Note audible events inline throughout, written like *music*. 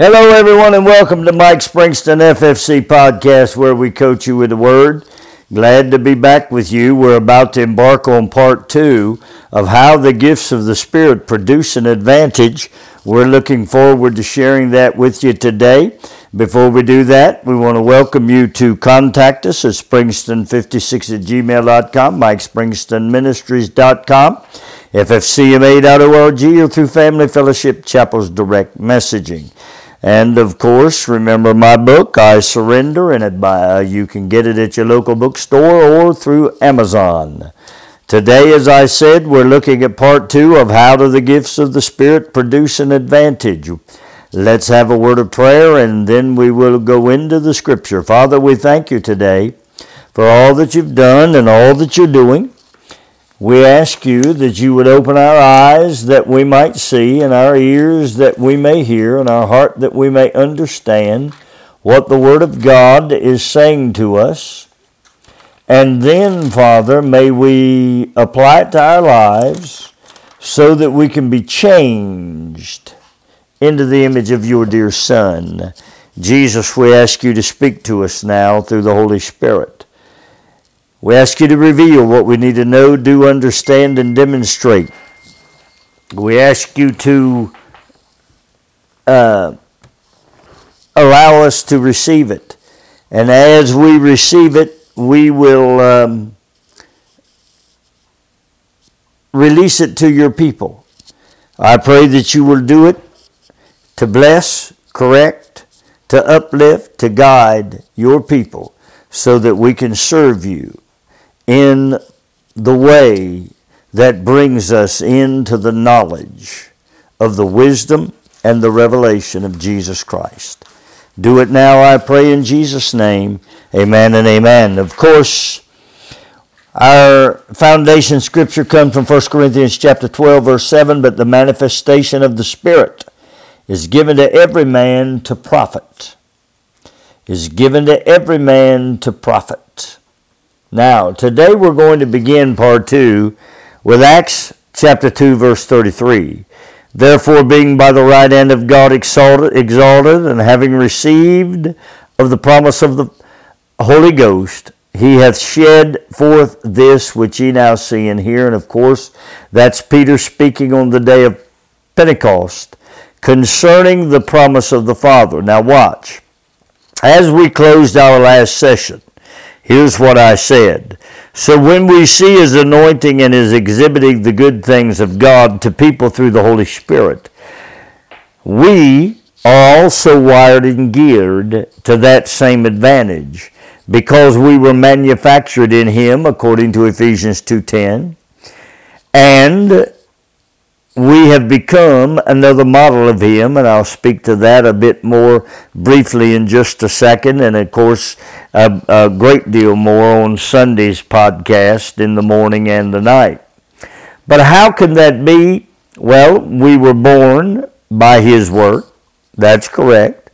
Hello, everyone, and welcome to Mike Springston FFC podcast, where we coach you with the word. Glad to be back with you. We're about to embark on part two of how the gifts of the Spirit produce an advantage. We're looking forward to sharing that with you today. Before we do that, we want to welcome you to contact us at springston56 at gmail.com, mikespringstonministries.com, ffcma.org, or through Family Fellowship Chapel's direct messaging. And of course, remember my book, I Surrender, and uh, you can get it at your local bookstore or through Amazon. Today, as I said, we're looking at part two of How Do the Gifts of the Spirit Produce an Advantage? Let's have a word of prayer and then we will go into the scripture. Father, we thank you today for all that you've done and all that you're doing. We ask you that you would open our eyes that we might see, and our ears that we may hear, and our heart that we may understand what the Word of God is saying to us. And then, Father, may we apply it to our lives so that we can be changed into the image of your dear Son. Jesus, we ask you to speak to us now through the Holy Spirit. We ask you to reveal what we need to know, do, understand, and demonstrate. We ask you to uh, allow us to receive it. And as we receive it, we will um, release it to your people. I pray that you will do it to bless, correct, to uplift, to guide your people so that we can serve you in the way that brings us into the knowledge of the wisdom and the revelation of Jesus Christ. Do it now, I pray, in Jesus' name. Amen and amen. Of course, our foundation scripture comes from 1 Corinthians chapter 12, verse 7, but the manifestation of the Spirit is given to every man to profit. Is given to every man to profit. Now, today we're going to begin part two with Acts chapter 2, verse 33. Therefore, being by the right hand of God exalted, exalted, and having received of the promise of the Holy Ghost, he hath shed forth this which ye now see and hear. And of course, that's Peter speaking on the day of Pentecost concerning the promise of the Father. Now, watch. As we closed our last session, Here's what I said. So when we see his anointing and his exhibiting the good things of God to people through the Holy Spirit, we are also wired and geared to that same advantage because we were manufactured in him according to Ephesians 2:10 and we have become another model of him, and I'll speak to that a bit more briefly in just a second, and of course, a, a great deal more on Sunday's podcast in the morning and the night. But how can that be? Well, we were born by his work. That's correct.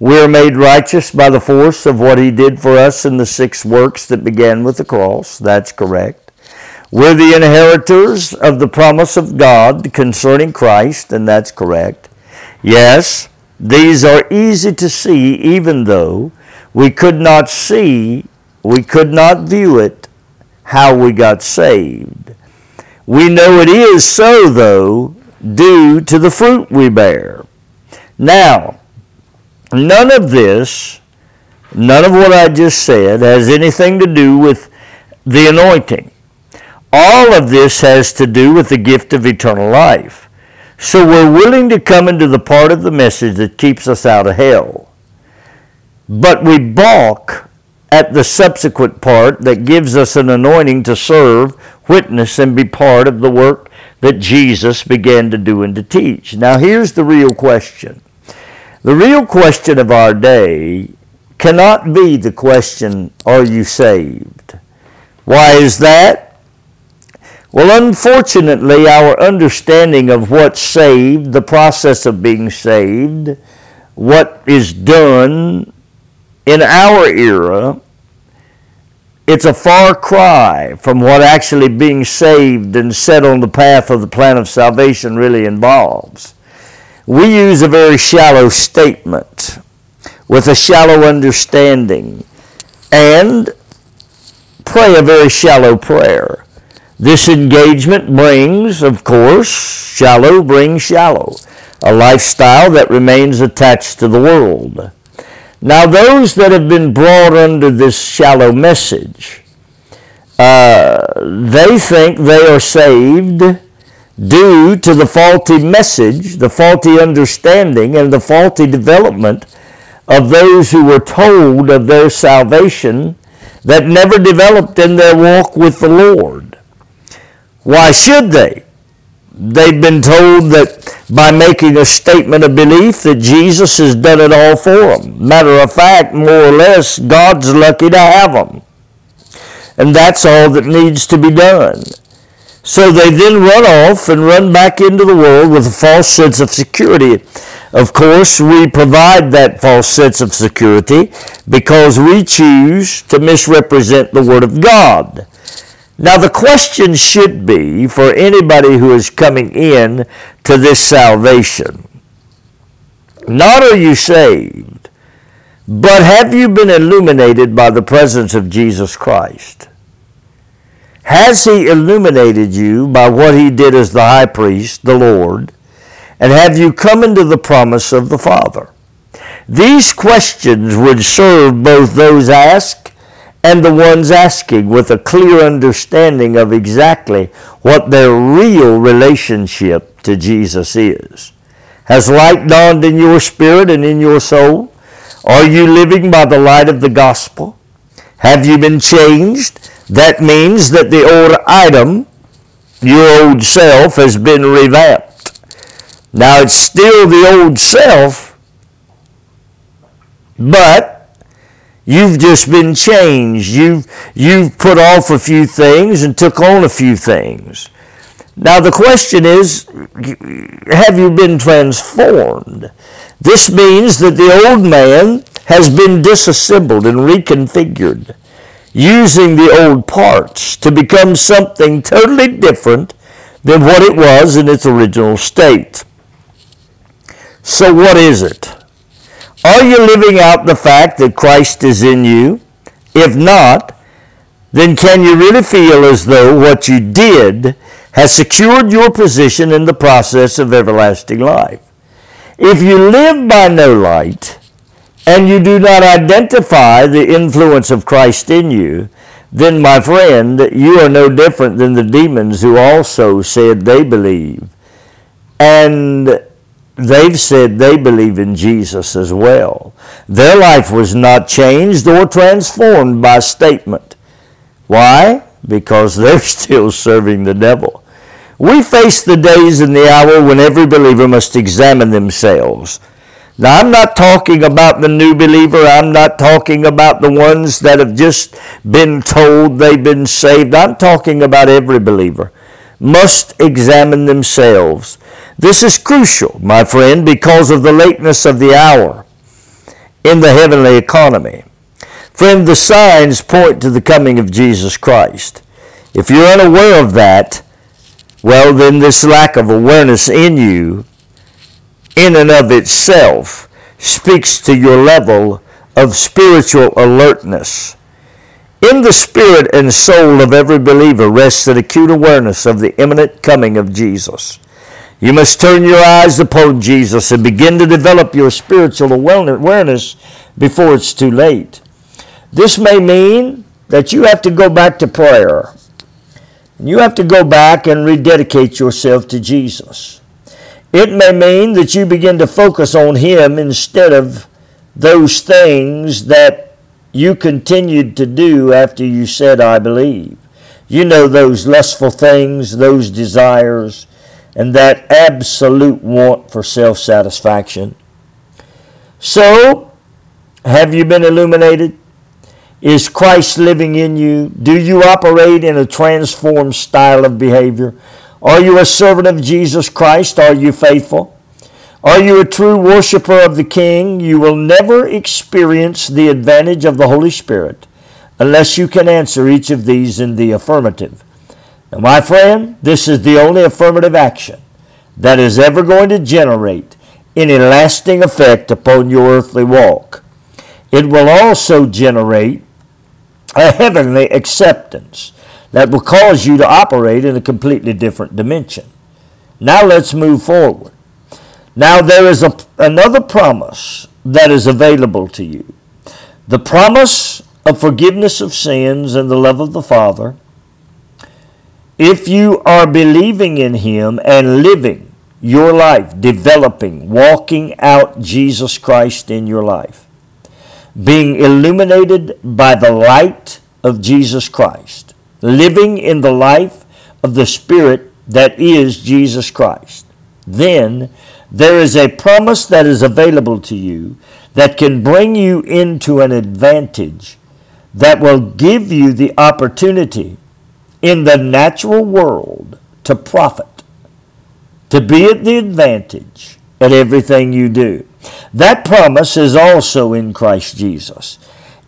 We are made righteous by the force of what he did for us in the six works that began with the cross. That's correct. We're the inheritors of the promise of God concerning Christ, and that's correct. Yes, these are easy to see, even though we could not see, we could not view it, how we got saved. We know it is so, though, due to the fruit we bear. Now, none of this, none of what I just said, has anything to do with the anointing. All of this has to do with the gift of eternal life. So we're willing to come into the part of the message that keeps us out of hell. But we balk at the subsequent part that gives us an anointing to serve, witness, and be part of the work that Jesus began to do and to teach. Now, here's the real question. The real question of our day cannot be the question, Are you saved? Why is that? Well, unfortunately, our understanding of what's saved, the process of being saved, what is done in our era, it's a far cry from what actually being saved and set on the path of the plan of salvation really involves. we use a very shallow statement with a shallow understanding and pray a very shallow prayer. This engagement brings, of course, shallow brings shallow, a lifestyle that remains attached to the world. Now, those that have been brought under this shallow message, uh, they think they are saved due to the faulty message, the faulty understanding, and the faulty development of those who were told of their salvation that never developed in their walk with the Lord. Why should they? They've been told that by making a statement of belief that Jesus has done it all for them. Matter of fact, more or less, God's lucky to have them. And that's all that needs to be done. So they then run off and run back into the world with a false sense of security. Of course, we provide that false sense of security because we choose to misrepresent the Word of God. Now, the question should be for anybody who is coming in to this salvation not are you saved, but have you been illuminated by the presence of Jesus Christ? Has He illuminated you by what He did as the high priest, the Lord? And have you come into the promise of the Father? These questions would serve both those asked and the ones asking with a clear understanding of exactly what their real relationship to Jesus is. Has light dawned in your spirit and in your soul? Are you living by the light of the gospel? Have you been changed? That means that the old item, your old self, has been revamped. Now it's still the old self, but you've just been changed. You've, you've put off a few things and took on a few things. Now the question is, have you been transformed? This means that the old man has been disassembled and reconfigured, using the old parts to become something totally different than what it was in its original state. So, what is it? Are you living out the fact that Christ is in you? If not, then can you really feel as though what you did has secured your position in the process of everlasting life? If you live by no light and you do not identify the influence of Christ in you, then, my friend, you are no different than the demons who also said they believe. And they've said they believe in Jesus as well. Their life was not changed or transformed by statement. Why? Because they're *laughs* still serving the devil. We face the days and the hour when every believer must examine themselves. Now, I'm not talking about the new believer. I'm not talking about the ones that have just been told they've been saved. I'm talking about every believer must examine themselves. This is crucial, my friend, because of the lateness of the hour in the heavenly economy. Friend, the signs point to the coming of Jesus Christ. If you're unaware of that, well, then this lack of awareness in you, in and of itself, speaks to your level of spiritual alertness. In the spirit and soul of every believer rests an acute awareness of the imminent coming of Jesus. You must turn your eyes upon Jesus and begin to develop your spiritual awareness before it's too late. This may mean that you have to go back to prayer. You have to go back and rededicate yourself to Jesus. It may mean that you begin to focus on Him instead of those things that you continued to do after you said, I believe. You know those lustful things, those desires, and that absolute want for self satisfaction. So, have you been illuminated? Is Christ living in you? Do you operate in a transformed style of behavior? Are you a servant of Jesus Christ? Are you faithful? Are you a true worshiper of the King? You will never experience the advantage of the Holy Spirit unless you can answer each of these in the affirmative. Now, my friend, this is the only affirmative action that is ever going to generate any lasting effect upon your earthly walk. It will also generate a heavenly acceptance that will cause you to operate in a completely different dimension. Now let's move forward. Now there is a, another promise that is available to you. The promise of forgiveness of sins and the love of the Father. If you are believing in Him and living your life, developing, walking out Jesus Christ in your life, being illuminated by the light of Jesus Christ, living in the life of the Spirit that is Jesus Christ, then there is a promise that is available to you that can bring you into an advantage that will give you the opportunity in the natural world to profit, to be at the advantage at everything you do. That promise is also in Christ Jesus.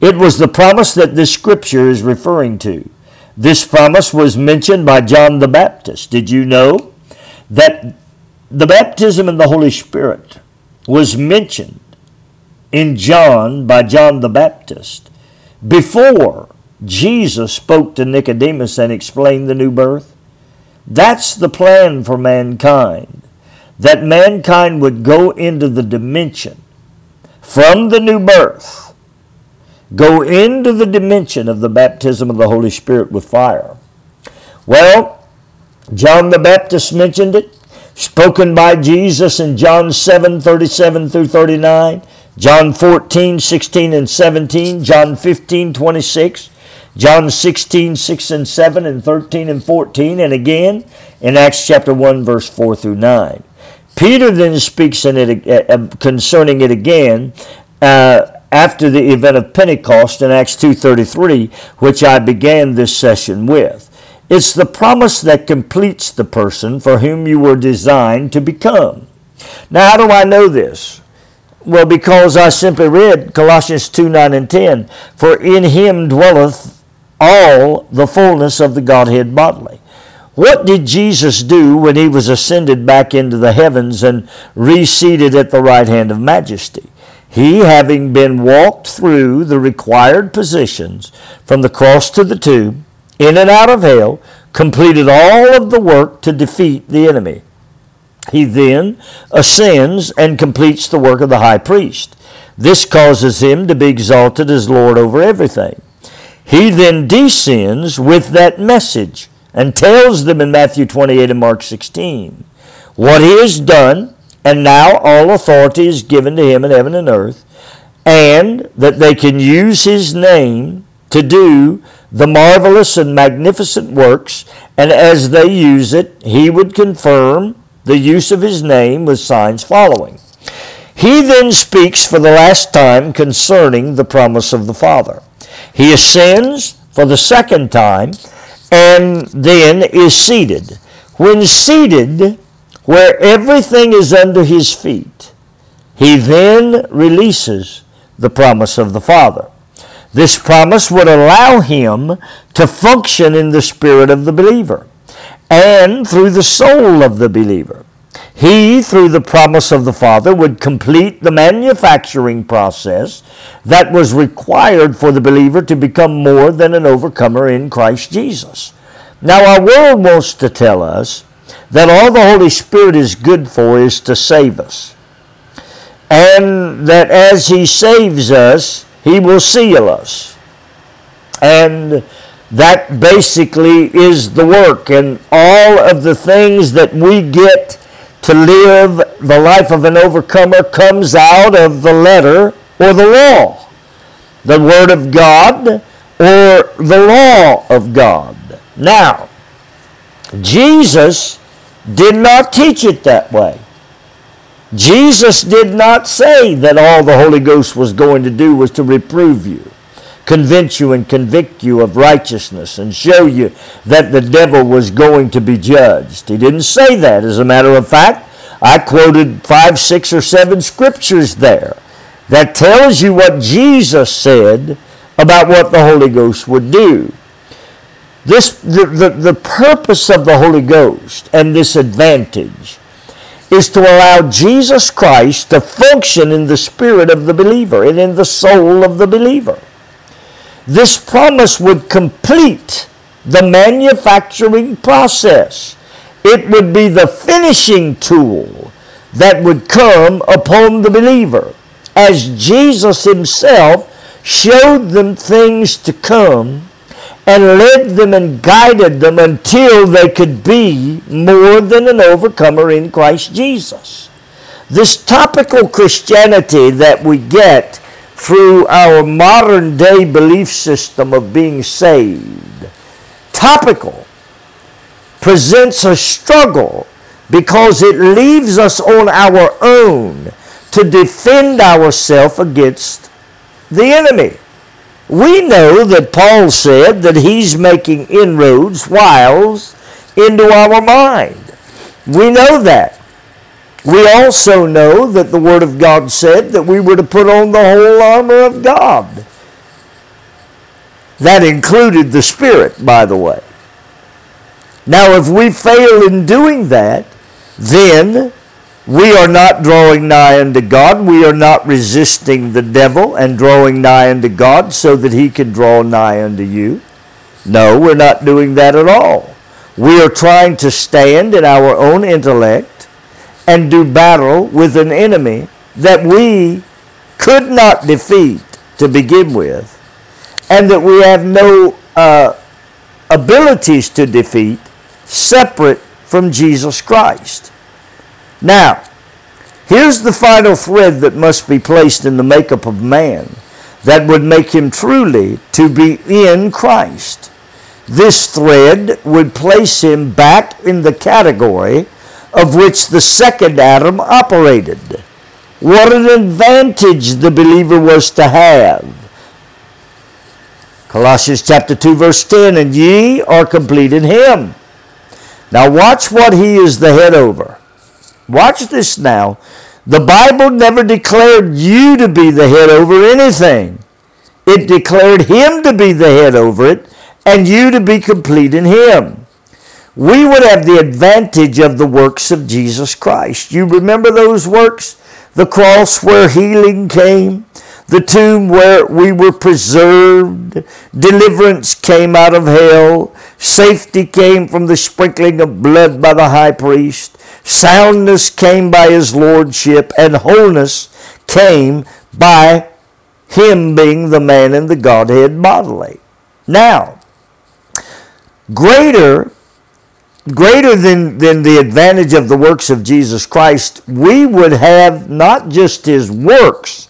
It was the promise that this scripture is referring to. This promise was mentioned by John the Baptist. Did you know that the baptism in the Holy Spirit was mentioned in John by John the Baptist before Jesus spoke to Nicodemus and explained the new birth? That's the plan for mankind. That mankind would go into the dimension from the new birth, go into the dimension of the baptism of the Holy Spirit with fire. Well, John the Baptist mentioned it, spoken by Jesus in John 7 37 through 39. John 14, 16, and 17, John 15, 26, John 16, 6 and 7, and 13 and 14, and again in Acts chapter 1, verse 4 through 9. Peter then speaks in it, uh, uh, concerning it again uh, after the event of Pentecost in Acts 2.33, which I began this session with. It's the promise that completes the person for whom you were designed to become. Now, how do I know this? Well, because I simply read Colossians 2 9 and 10. For in him dwelleth all the fullness of the Godhead bodily. What did Jesus do when he was ascended back into the heavens and reseated at the right hand of majesty? He, having been walked through the required positions from the cross to the tomb, in and out of hell, completed all of the work to defeat the enemy. He then ascends and completes the work of the high priest. This causes him to be exalted as Lord over everything. He then descends with that message and tells them in Matthew 28 and Mark 16 what he has done, and now all authority is given to him in heaven and earth, and that they can use his name to do the marvelous and magnificent works, and as they use it, he would confirm the use of his name with signs following. He then speaks for the last time concerning the promise of the Father. He ascends for the second time and then is seated. When seated, where everything is under his feet, he then releases the promise of the Father. This promise would allow him to function in the spirit of the believer and through the soul of the believer. He, through the promise of the Father, would complete the manufacturing process that was required for the believer to become more than an overcomer in Christ Jesus. Now, our world wants to tell us that all the Holy Spirit is good for is to save us. And that as He saves us, He will seal us. And that basically is the work. And all of the things that we get to live the life of an overcomer comes out of the letter or the law, the Word of God or the law of God. Now, Jesus did not teach it that way. Jesus did not say that all the Holy Ghost was going to do was to reprove you convince you and convict you of righteousness and show you that the devil was going to be judged. He didn't say that. As a matter of fact, I quoted five, six, or seven scriptures there that tells you what Jesus said about what the Holy Ghost would do. This, the, the, the purpose of the Holy Ghost and this advantage is to allow Jesus Christ to function in the spirit of the believer and in the soul of the believer. This promise would complete the manufacturing process. It would be the finishing tool that would come upon the believer as Jesus himself showed them things to come and led them and guided them until they could be more than an overcomer in Christ Jesus. This topical Christianity that we get through our modern day belief system of being saved, topical, presents a struggle because it leaves us on our own to defend ourselves against the enemy. We know that Paul said that he's making inroads, wiles, into our mind. We know that. We also know that the Word of God said that we were to put on the whole armor of God. That included the Spirit, by the way. Now, if we fail in doing that, then we are not drawing nigh unto God. We are not resisting the devil and drawing nigh unto God so that he can draw nigh unto you. No, we're not doing that at all. We are trying to stand in our own intellect and do battle with an enemy that we could not defeat to begin with and that we have no uh, abilities to defeat separate from Jesus Christ. Now, here's the final thread that must be placed in the makeup of man that would make him truly to be in Christ. This thread would place him back in the category of which the second Adam operated. What an advantage the believer was to have. Colossians chapter 2 verse 10, and ye are complete in him. Now watch what he is the head over. Watch this now. The Bible never declared you to be the head over anything. It declared him to be the head over it and you to be complete in him. We would have the advantage of the works of Jesus Christ. You remember those works? The cross where healing came, the tomb where we were preserved, deliverance came out of hell, safety came from the sprinkling of blood by the high priest, Soundness came by his lordship, and wholeness came by him being the man in the Godhead bodily. Now, greater greater than, than the advantage of the works of Jesus Christ, we would have not just his works,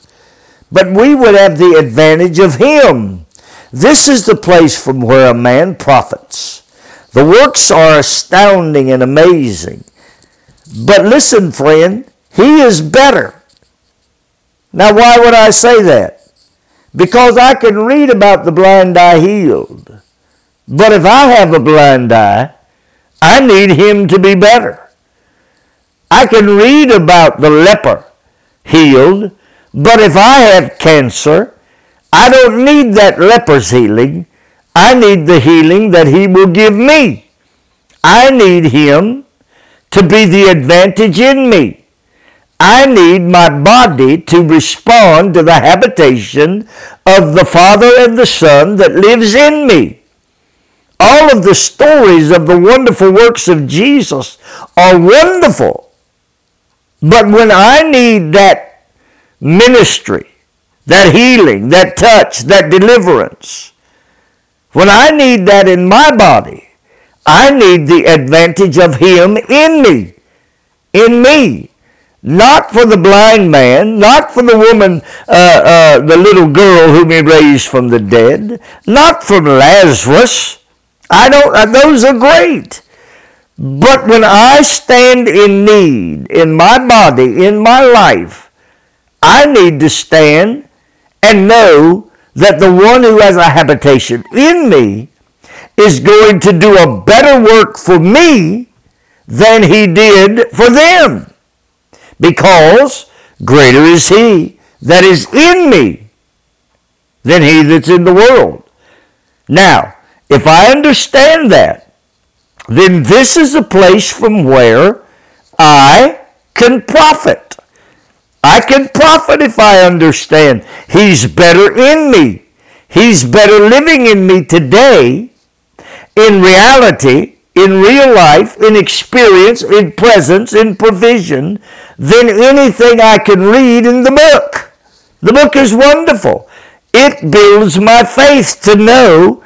but we would have the advantage of him. This is the place from where a man profits. The works are astounding and amazing. But listen, friend, he is better. Now, why would I say that? Because I can read about the blind eye healed. But if I have a blind eye, I need him to be better. I can read about the leper healed, but if I have cancer, I don't need that leper's healing. I need the healing that he will give me. I need him to be the advantage in me. I need my body to respond to the habitation of the Father and the Son that lives in me. All of the stories of the wonderful works of Jesus are wonderful. But when I need that ministry, that healing, that touch, that deliverance, when I need that in my body, I need the advantage of Him in me. In me. Not for the blind man, not for the woman, uh, uh, the little girl whom He raised from the dead, not for Lazarus. I don't, uh, those are great. But when I stand in need in my body, in my life, I need to stand and know that the one who has a habitation in me is going to do a better work for me than he did for them. Because greater is he that is in me than he that's in the world. Now, if I understand that, then this is a place from where I can profit. I can profit if I understand He's better in me. He's better living in me today, in reality, in real life, in experience, in presence, in provision, than anything I can read in the book. The book is wonderful. It builds my faith to know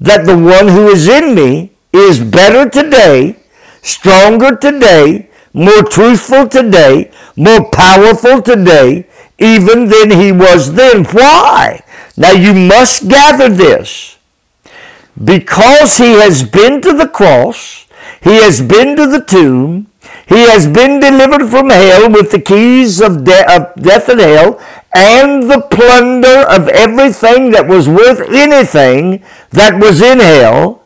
that the one who is in me is better today, stronger today, more truthful today, more powerful today, even than he was then. Why? Now you must gather this. Because he has been to the cross, he has been to the tomb, he has been delivered from hell with the keys of, de- of death and hell and the plunder of everything that was worth anything that was in hell.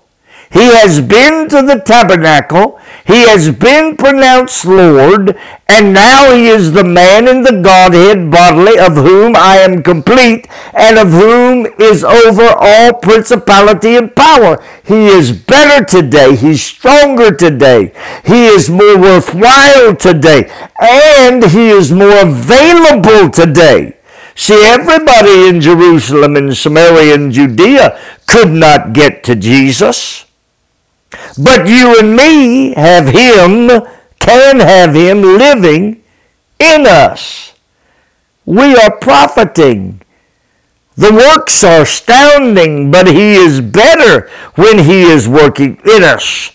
He has been to the tabernacle. He has been pronounced Lord, and now he is the man in the Godhead bodily, of whom I am complete, and of whom is over all principality and power. He is better today. He's stronger today. He is more worthwhile today, and he is more available today. See, everybody in Jerusalem and Samaria and Judea could not get to Jesus. But you and me have Him, can have Him living in us. We are profiting. The works are astounding, but He is better when He is working in us.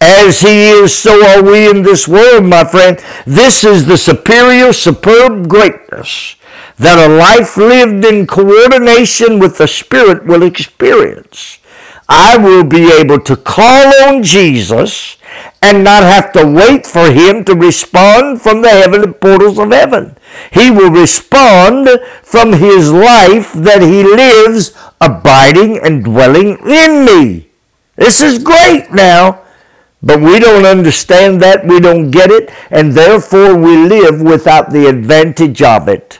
As He is, so are we in this world, my friend. This is the superior, superb greatness that a life lived in coordination with the Spirit will experience. I will be able to call on Jesus and not have to wait for him to respond from the heavenly portals of heaven. He will respond from his life that he lives abiding and dwelling in me. This is great now. But we don't understand that, we don't get it, and therefore we live without the advantage of it.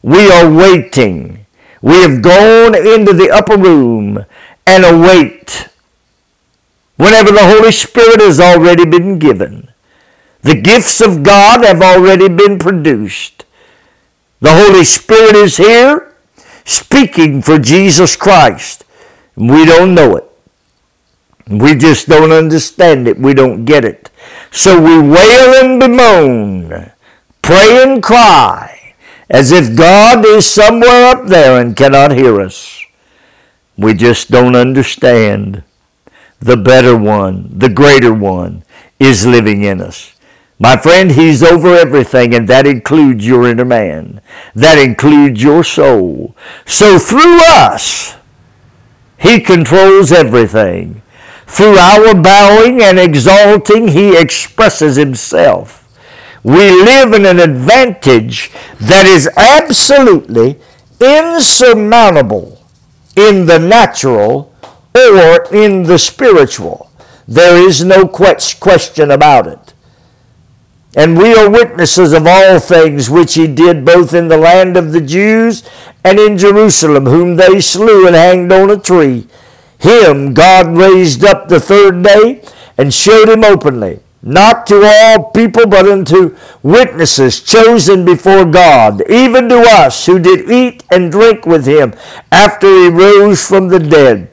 We are waiting. We have gone into the upper room and await whenever the Holy Spirit has already been given. The gifts of God have already been produced. The Holy Spirit is here speaking for Jesus Christ. We don't know it. We just don't understand it. We don't get it. So we wail and bemoan, pray and cry, as if God is somewhere up there and cannot hear us. We just don't understand. The better one, the greater one, is living in us. My friend, He's over everything, and that includes your inner man. That includes your soul. So through us, He controls everything. Through our bowing and exalting, He expresses Himself. We live in an advantage that is absolutely insurmountable in the natural or in the spiritual. There is no question about it. And we are witnesses of all things which he did both in the land of the Jews and in Jerusalem, whom they slew and hanged on a tree. Him God raised up the third day and showed him openly not to all people, but unto witnesses chosen before God, even to us who did eat and drink with him after he rose from the dead.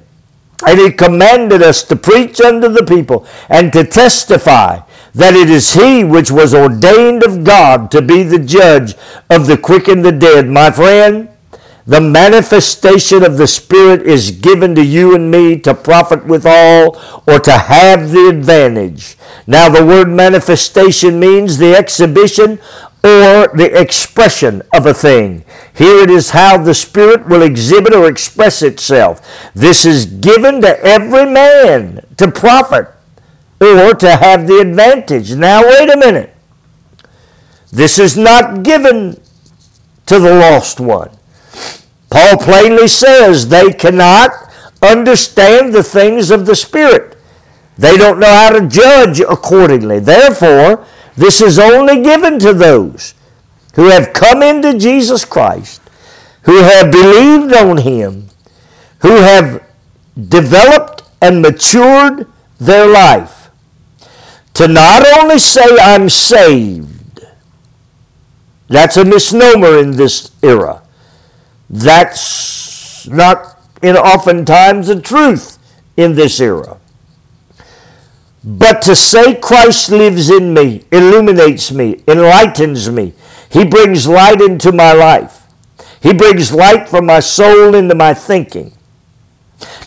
And he commanded us to preach unto the people and to testify that it is he which was ordained of God to be the judge of the quick and the dead. My friend, the manifestation of the Spirit is given to you and me to profit withal or to have the advantage. Now, the word manifestation means the exhibition or the expression of a thing. Here it is how the Spirit will exhibit or express itself. This is given to every man to profit or to have the advantage. Now, wait a minute. This is not given to the lost one. Paul plainly says they cannot understand the things of the Spirit. They don't know how to judge accordingly. Therefore, this is only given to those who have come into Jesus Christ, who have believed on Him, who have developed and matured their life. To not only say, I'm saved, That's a misnomer in this era. That's not in oftentimes the truth in this era. But to say Christ lives in me, illuminates me, enlightens me, He brings light into my life. He brings light from my soul into my thinking.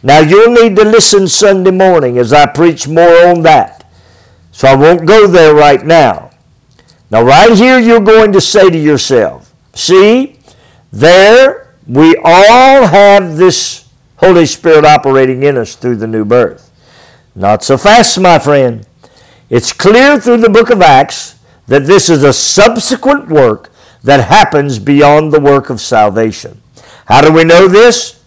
Now you'll need to listen Sunday morning as I preach more on that. So I won't go there right now. Now, right here, you're going to say to yourself, see, there we all have this Holy Spirit operating in us through the new birth. Not so fast, my friend. It's clear through the book of Acts that this is a subsequent work that happens beyond the work of salvation. How do we know this?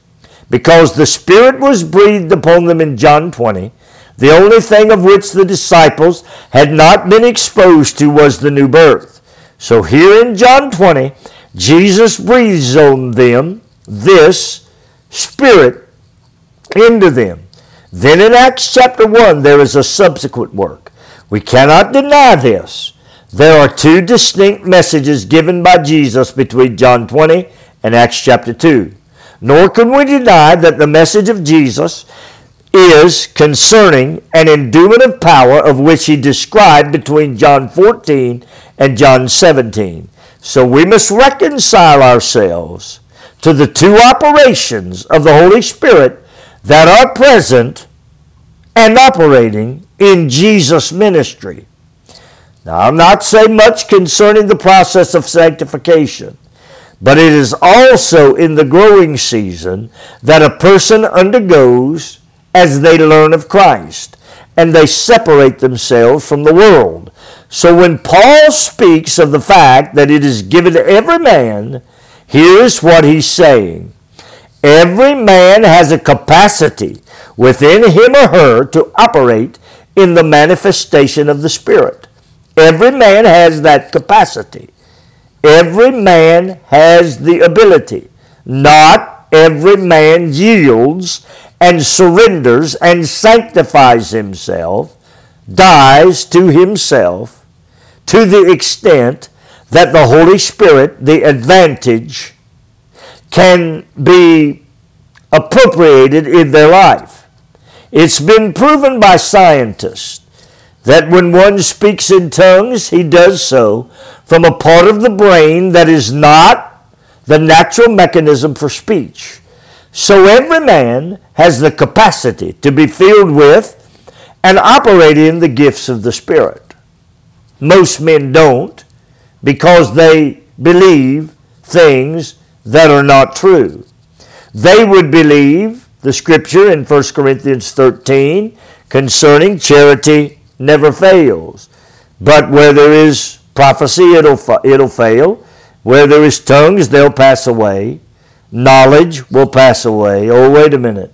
Because the Spirit was breathed upon them in John 20 the only thing of which the disciples had not been exposed to was the new birth. So here in John 20, Jesus breathes on them this Spirit into them. Then in Acts chapter 1, there is a subsequent work. We cannot deny this. There are two distinct messages given by Jesus between John 20 and Acts chapter 2. Nor can we deny that the message of Jesus is concerning an of power of which he described between John 14 and John 17. So we must reconcile ourselves to the two operations of the Holy Spirit that are present and operating in Jesus' ministry. Now, I'm not say much concerning the process of sanctification, but it is also in the growing season that a person undergoes as they learn of Christ and they separate themselves from the world. So when Paul speaks of the fact that it is given to every man, here's what he's saying. Every man has a capacity within him or her to operate in the manifestation of the Spirit. Every man has that capacity. Every man has the ability. Not every man yields and surrenders and sanctifies himself, dies to himself to the extent that the Holy Spirit, the advantage, can be appropriated in their life. It's been proven by scientists that when one speaks in tongues, he does so from a part of the brain that is not the natural mechanism for speech. So every man has the capacity to be filled with and operate in the gifts of the Spirit. Most men don't because they believe things that are not true. They would believe the scripture in 1 Corinthians 13 concerning charity never fails. But where there is prophecy, it'll, it'll fail. Where there is tongues, they'll pass away. Knowledge will pass away. Oh, wait a minute.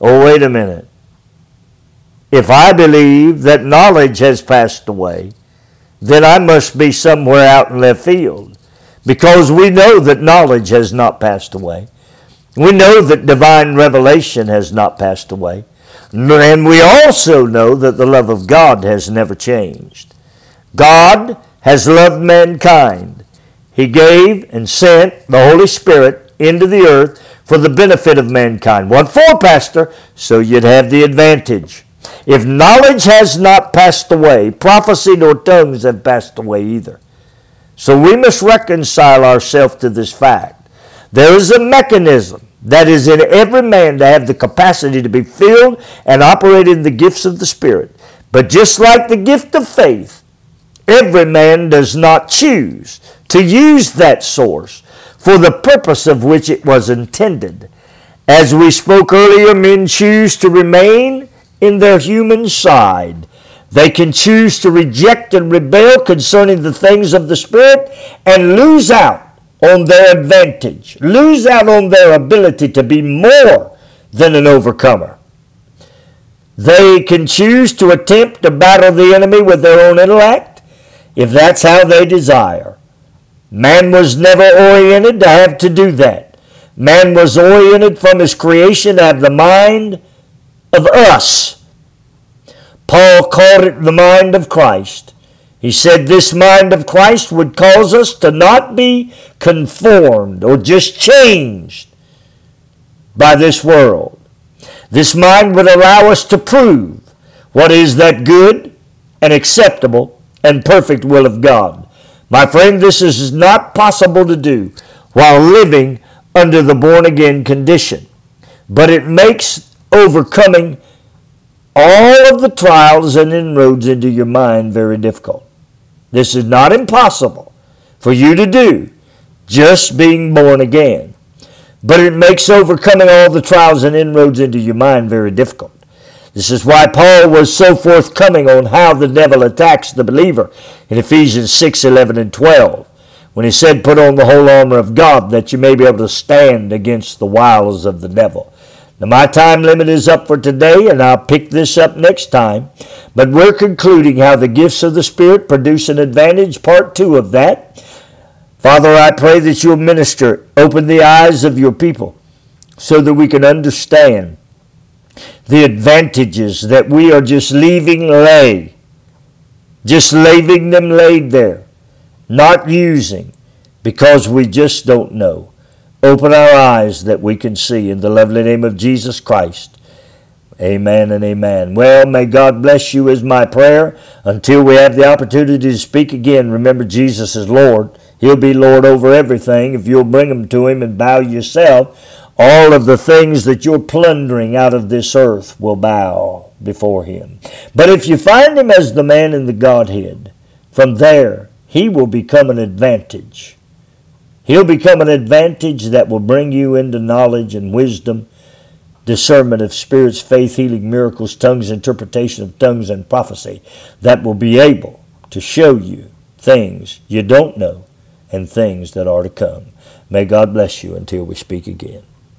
Oh, wait a minute. If I believe that knowledge has passed away, then I must be somewhere out in left field because we know that knowledge has not passed away. We know that divine revelation has not passed away. And we also know that the love of God has never changed. God has loved mankind. He gave and sent the Holy Spirit into the earth for the benefit of mankind. What for, Pastor? So you'd have the advantage. If knowledge has not passed away, prophecy nor tongues have passed away either. So we must reconcile ourselves to this fact. There is a mechanism that is in every man to have the capacity to be filled and operate in the gifts of the Spirit. But just like the gift of faith, every man does not choose to use that source for the purpose of which it was intended. As we spoke earlier, men choose to remain in their human side. They can choose to reject and rebel concerning the things of the Spirit and lose out on their advantage, lose out on their ability to be more than an overcomer. They can choose to attempt to battle the enemy with their own intellect if that's how they desire. Man was never oriented to have to do that. Man was oriented from his creation to have the mind of us. Paul called it the mind of Christ. He said this mind of Christ would cause us to not be conformed or just changed by this world. This mind would allow us to prove what is that good and acceptable and perfect will of God. My friend, this is not possible to do while living under the born again condition, but it makes overcoming all of the trials and inroads into your mind very difficult. This is not impossible for you to do, just being born again. But it makes overcoming all the trials and inroads into your mind very difficult. This is why Paul was so forthcoming on how the devil attacks the believer in Ephesians 6 11 and 12 when he said, Put on the whole armor of God that you may be able to stand against the wiles of the devil. Now, my time limit is up for today, and I'll pick this up next time. But we're concluding how the gifts of the Spirit produce an advantage, part two of that. Father, I pray that you'll minister, open the eyes of your people so that we can understand the advantages that we are just leaving lay, just leaving them laid there, not using because we just don't know. Open our eyes that we can see in the lovely name of Jesus Christ. Amen and amen. Well, may God bless you is my prayer. Until we have the opportunity to speak again, remember Jesus is Lord. He'll be Lord over everything if you'll bring them to Him and bow yourself. All of the things that you're plundering out of this earth will bow before Him. But if you find Him as the man in the Godhead, from there He will become an advantage. He'll become an advantage that will bring you into knowledge and wisdom discernment of spirits, faith, healing, miracles, tongues, interpretation of tongues, and prophecy that will be able to show you things you don't know and things that are to come. May God bless you until we speak again.